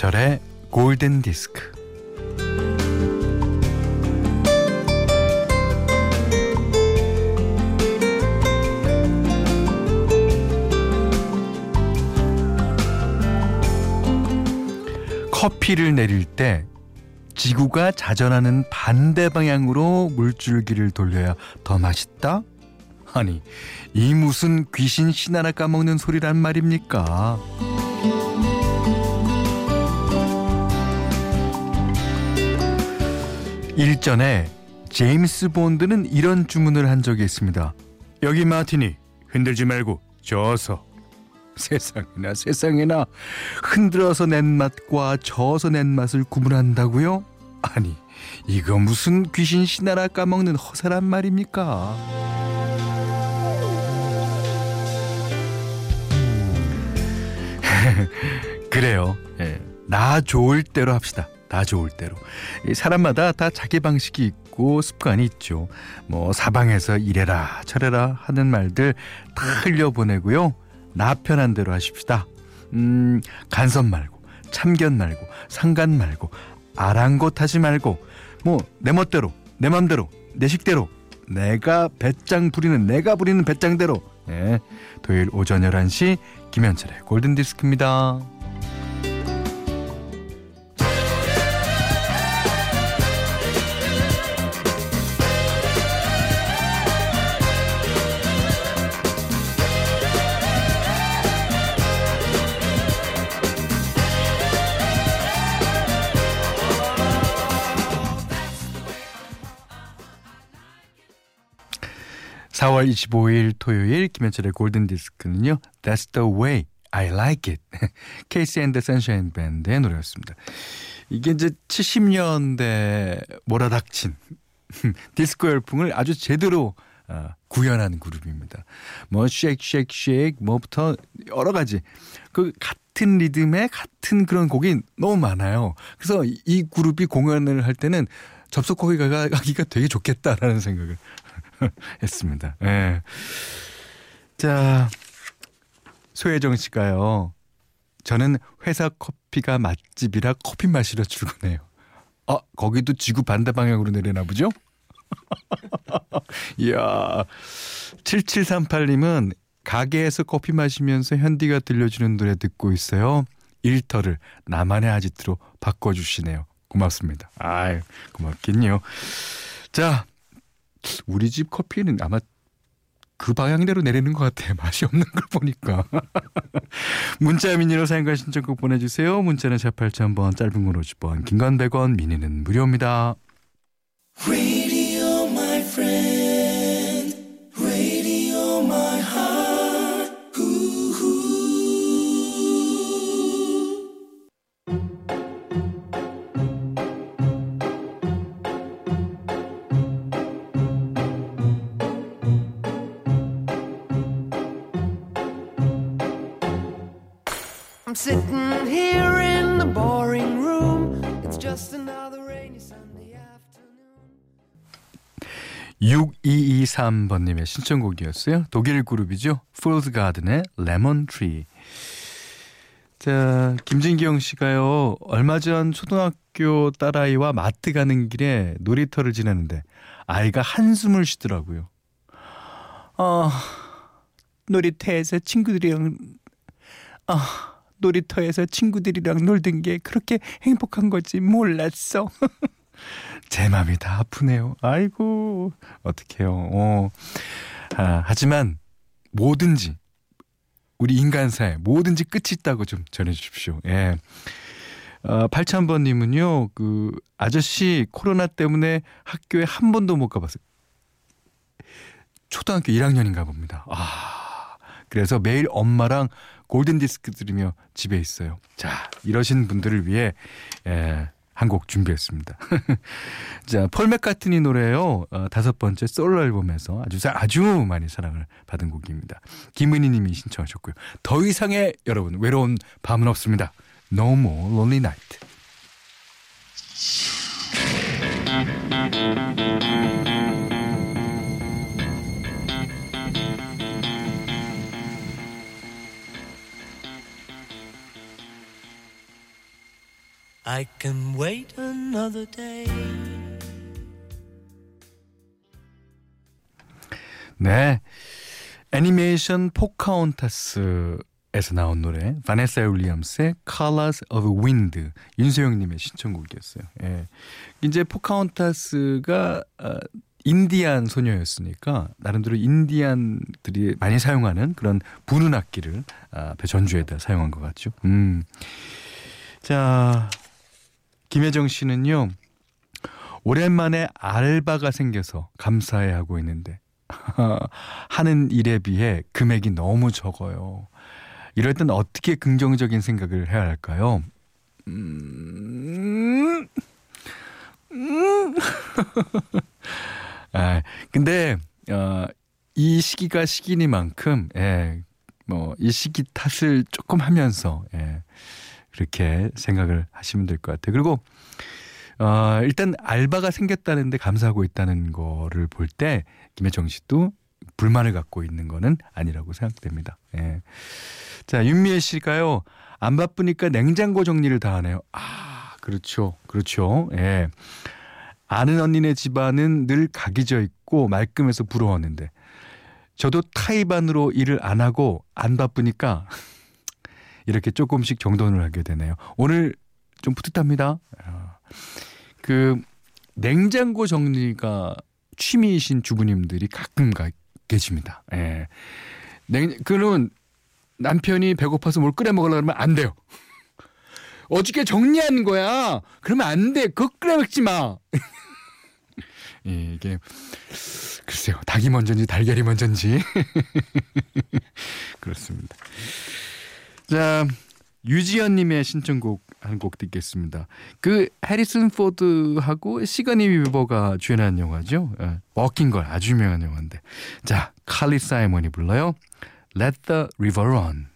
김현철의 골든 디스크. 커피를 내릴 때 지구가 자전하는 반대 방향으로 물줄기를 돌려야 더 맛있다? 아니, 이 무슨 귀신 신하나 까먹는 소리란 말입니까? 일전에 제임스 본드는 이런 주문을 한 적이 있습니다. 여기 마티니 흔들지 말고 저어서 세상에나 세상에나 흔들어서 낸 맛과 저어서 낸 맛을 구분한다고요? 아니 이거 무슨 귀신 신하라 까먹는 허세란 말입니까? 그래요. 예. 나 좋을 대로 합시다. 나 좋을 대로. 사람마다 다 자기 방식이 있고 습관이 있죠. 뭐 사방에서 이래라 저래라 하는 말들 다 흘려보내고요. 나 편한 대로 하십시다. 음, 간섭 말고 참견 말고 상관 말고 아랑곳하지 말고 뭐 내 멋대로 내 맘대로 내 식대로 내가 배짱 부리는 내가 부리는 배짱대로 네, 토요일 오전 11시 김현철의 골든디스크입니다. 4월 25일 토요일 김현철의 골든 디스크는요. That's the way I like it. KC and the Sunshine Band의 노래였습니다. 이게 이제 70년대 몰아닥친 디스코 열풍을 아주 제대로 어, 구현한 그룹입니다. 뭐 Shake Shake Shake 뭐부터 여러 가지 그 같은 리듬에 같은 그런 곡이 너무 많아요. 그래서 이 그룹이 공연을 할 때는 접속곡이 가기가 되게 좋겠다라는 생각을 했습니다. 예. 자, 소혜정 씨가요. 저는 회사 커피가 맛집이라 커피 마시러 출근해요. 아, 거기도 지구 반대 방향으로 내려나 보죠? 이야. 7738님은 가게에서 커피 마시면서 현디가 들려주는 노래 듣고 있어요. 일터를 나만의 아지트로 바꿔주시네요. 고맙습니다. 아유, 고맙긴요. 자, 우리 집 커피는 아마 그 방향대로 내리는 것 같아요. 맛이 없는 걸 보니까. 문자 미니로 사용과 신청곡 보내주세요. 문자는 샵 8000번, 짧은 건 50번, 긴건 100원, 미니는 무료입니다. 6223번님의 신청곡이었어요. 독일 그룹이죠. Fool's Garden의 Lemon Tree. 자, 김진경 씨가요. 얼마 전 초등학교 딸아이와 마트 가는 길에 놀이터를 지나는데 아이가 한숨을 쉬더라고요. 어, 놀이터에서 친구들이랑 아, 놀이터에서 친구들이랑 놀던 게 그렇게 행복한 거지 몰랐어. 제 맘이 다 아프네요. 아이고 어떡해요. 어. 아, 하지만 뭐든지 우리 인간사에 뭐든지 끝이 있다고 좀 전해주십시오. 예. 어, 8000번님은요, 그, 아저씨 코로나 때문에 학교에 한 번도 못 가봤어요. 초등학교 1학년인가 봅니다. 아, 그래서 매일 엄마랑 골든 디스크 들으며 집에 있어요. 자, 이러신 분들을 위해 예, 한 곡 준비했습니다. 자, 폴 맥카트니 노래요. 어, 다섯 번째 솔로 앨범에서 아주 아주 많이 사랑을 받은 곡입니다. 김은희 님이 신청하셨고요. 더 이상의 여러분 외로운 밤은 없습니다. No more lonely night. I can wait another day. 네. 애니메이션 포카온타스에서 나온 노래 바네사 윌리엄스의 Colors of Wind 윤소영님의 신청곡이었어요. 예. 이제 포카온타스가 어, 인디안 소녀였으니까 나름대로 인디안들이 많이 사용하는 그런 부는 악기를 아, 배 전주에다 사용한 것 같죠. 음. 자 김혜정 씨는요 오랜만에 알바가 생겨서 감사해 하고 있는데 하는 일에 비해 금액이 너무 적어요. 이럴 땐 어떻게 긍정적인 생각을 해야 할까요? 음, 음. 아, 근데, 어, 이 시기가 시기니만큼, 예, 뭐, 이 시기 탓을 조금 하면서, 예, 그렇게 생각을 하시면 될 것 같아요. 그리고, 어, 일단 알바가 생겼다는데 감사하고 있다는 거를 볼 때, 김혜정 씨도 불만을 갖고 있는 거는 아니라고 생각됩니다. 예. 자, 윤미애 씨가요, 안 바쁘니까 냉장고 정리를 다 하네요. 아, 그렇죠. 그렇죠. 예. 아는 언니네 집안은 늘 각이 져 있고 말끔해서 부러웠는데 저도 타이반으로 일을 안 하고 안 바쁘니까 이렇게 조금씩 정돈을 하게 되네요. 오늘 좀 풋풋합니다. 아, 그 냉장고 정리가 취미이신 주부님들이 가끔 가, 계십니다. 예. 냉, 그러면 남편이 배고파서 뭘 끓여 먹으려고 하면 안 돼요. 어저께 정리한 거야. 그러면 안 돼. 그거 끓여 먹지 마. 예, 이게 글쎄요 닭이 먼저인지 달걀이 먼저인지 그렇습니다. 자 유지연 님의 신청곡 한 곡 듣겠습니다. 그 해리슨 포드하고 시가니 위버가 주연한 영화죠. 예, 워킹걸 아주 유명한 영화인데 자 칼리 사이먼이 불러요. Let the River Run.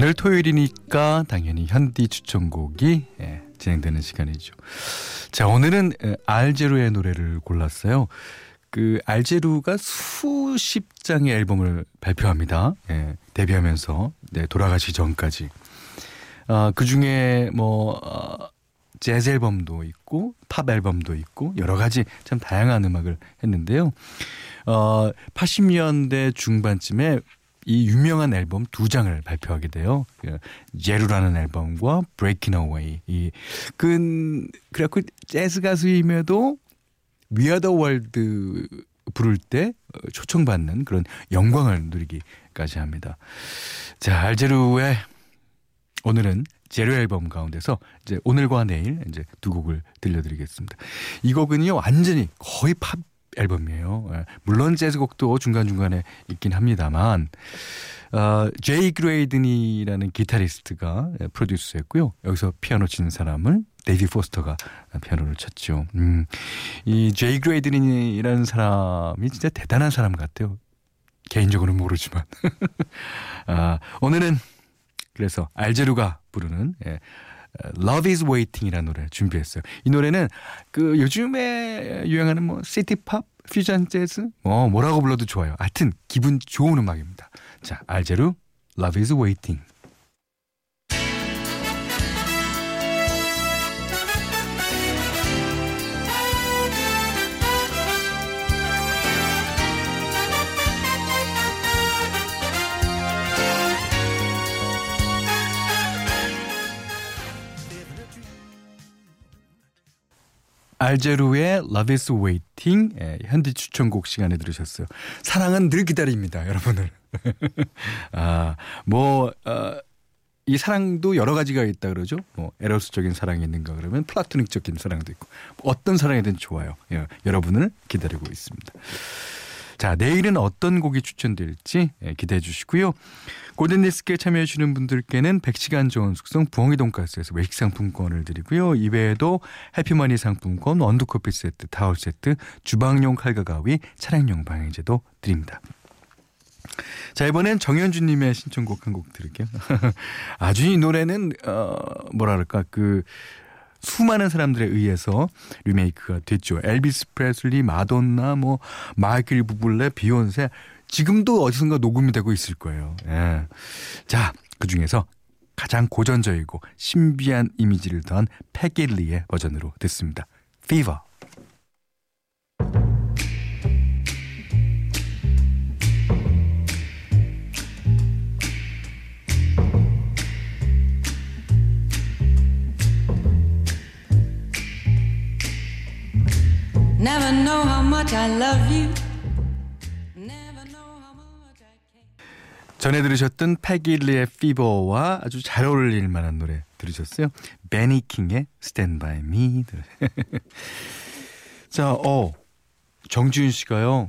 오늘 토요일이니까 당연히 현디 추천곡이 예, 진행되는 시간이죠. 자, 오늘은 알제루의 노래를 골랐어요. 그 알제루가 수십 장의 앨범을 발표합니다. 예, 데뷔하면서 네, 돌아가시 전까지. 아, 그 중에 뭐 어, 재즈 앨범도 있고 팝 앨범도 있고 여러 가지 참 다양한 음악을 했는데요. 어, 80년대 중반쯤에 이 유명한 앨범 두 장을 발표하게 돼요. 그 제루라는 앨범과 Breaking Away. 이 그 그래갖고 재즈 가수임에도 the World 부를 때 초청받는 그런 영광을 누리기까지 합니다. 자, 알제루의 오늘은 제루 앨범 가운데서 이제 오늘과 내일 이제 두 곡을 들려드리겠습니다. 이 곡은요 완전히 거의 팝 앨범이에요. 예. 물론 재즈곡도 중간중간에 있긴 합니다만 어, Jay Graydon이라는 기타리스트가 예, produce했고요. 여기서 피아노 치는 사람을 David Foster가 피아노를 쳤죠. 음, 이 Jay Graydon이라는 사람이 진짜 대단한 사람 같아요. 개인적으로는 모르지만. 아, 오늘은 그래서 Al Jarreau가 부르는 예, Love is Waiting이라는 노래 준비했어요. 이 노래는 그 요즘에 유행하는 뭐 시티팝, 퓨전 재즈 뭐 뭐라고 불러도 좋아요. 하여튼 기분 좋은 음악입니다. 자, 알제루 Love is Waiting. 알제루의 Love is Waiting 예, 현지 추천곡 시간에 들으셨어요. 사랑은 늘 기다립니다, 여러분을. 아, 뭐, 어, 이 사랑도 여러 가지가 있다 그러죠. 뭐 에로스적인 사랑이 있는가 그러면 플라토닉적인 사랑도 있고 뭐 어떤 사랑이든 좋아요. 예, 여러분을 기다리고 있습니다. 자, 내일은 어떤 곡이 추천될지 예, 기대해 주시고요. 골든디스크에 참여해 주시는 분들께는 100시간 좋은 숙성 부엉이 돈가스에서 외식 상품권을 드리고요. 이외에도 해피머니 상품권, 원두커피 세트, 타월 세트, 주방용 칼과 가위, 차량용 방향제도 드립니다. 자 이번엔 정현주님의 신청곡 한 곡 들을게요. 아주 이 노래는 어 뭐랄까 그 수많은 사람들에 의해서 리메이크가 됐죠. 엘비스 프레슬리, 마돈나, 뭐 마이클 부블레, 비욘세 지금도 어디선가 녹음이 되고 있을 거예요. 예. 자, 그 중에서 가장 고전적이고 신비한 이미지를 더한 패길리의 버전으로 듣습니다. Fever. Never know how much I love you. 전에 들으셨던 패길리의 피버와 아주 잘 어울릴 만한 노래 들으셨어요? 베니 킹의 Stand By Me. 자, 어 정지윤 씨가요.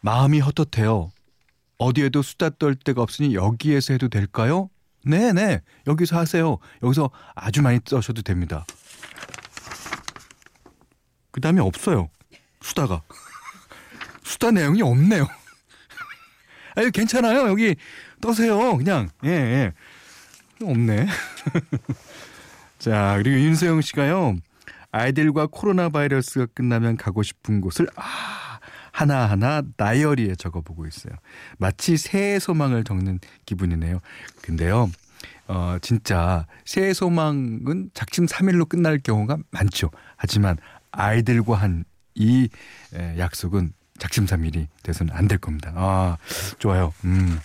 마음이 헛헛해요. 어디에도 수다 떨 데가 없으니 여기에서 해도 될까요? 네네 네. 여기서 하세요. 여기서 아주 많이 떠셔도 됩니다. 그 다음에 없어요. 수다가. 수다 내용이 없네요. 아유, 괜찮아요. 여기 떠세요. 그냥. 예, 예. 없네. 자, 그리고 윤소영 씨가요. 아이들과 코로나 바이러스가 끝나면 가고 싶은 곳을 아, 하나하나 다이어리에 적어보고 있어요. 마치 새해 소망을 적는 기분이네요. 근데요. 어, 진짜 새해 소망은 작심 3일로 끝날 경우가 많죠. 하지만 아이들과 한 이 약속은 작심삼일이 돼서는 안 될 겁니다. 아, 좋아요. 음.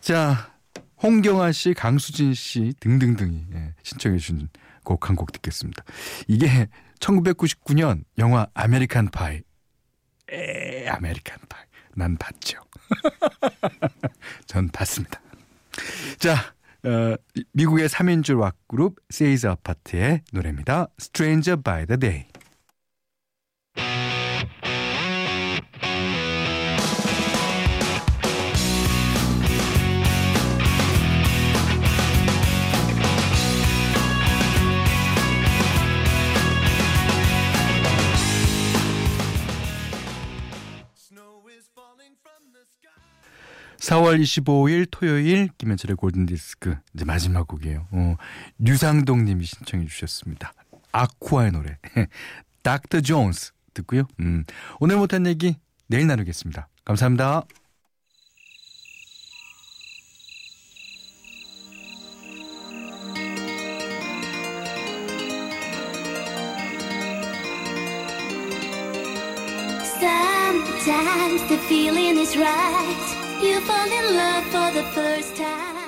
자, 홍경아 씨, 강수진 씨 등등등이 예, 신청해 주신 곡 한 곡 듣겠습니다. 이게 1999년 영화 아메리칸 파이. 에, 아메리칸 파이. 난 봤죠. 전 봤습니다. 자, 어, 미국의 3인조 락 그룹 세이즈 아파트의 노래입니다. Stranger by the Day. 4월 25일 토요일 김현철의 골든디스크 이제 마지막 곡이에요. 어, 류상동 님이 신청해 주셨습니다. 아쿠아의 노래 닥터 존스 듣고요. 음, 오늘 못한 얘기 내일 나누겠습니다. 감사합니다. Sometimes the feeling is right. You fall in love for the first time.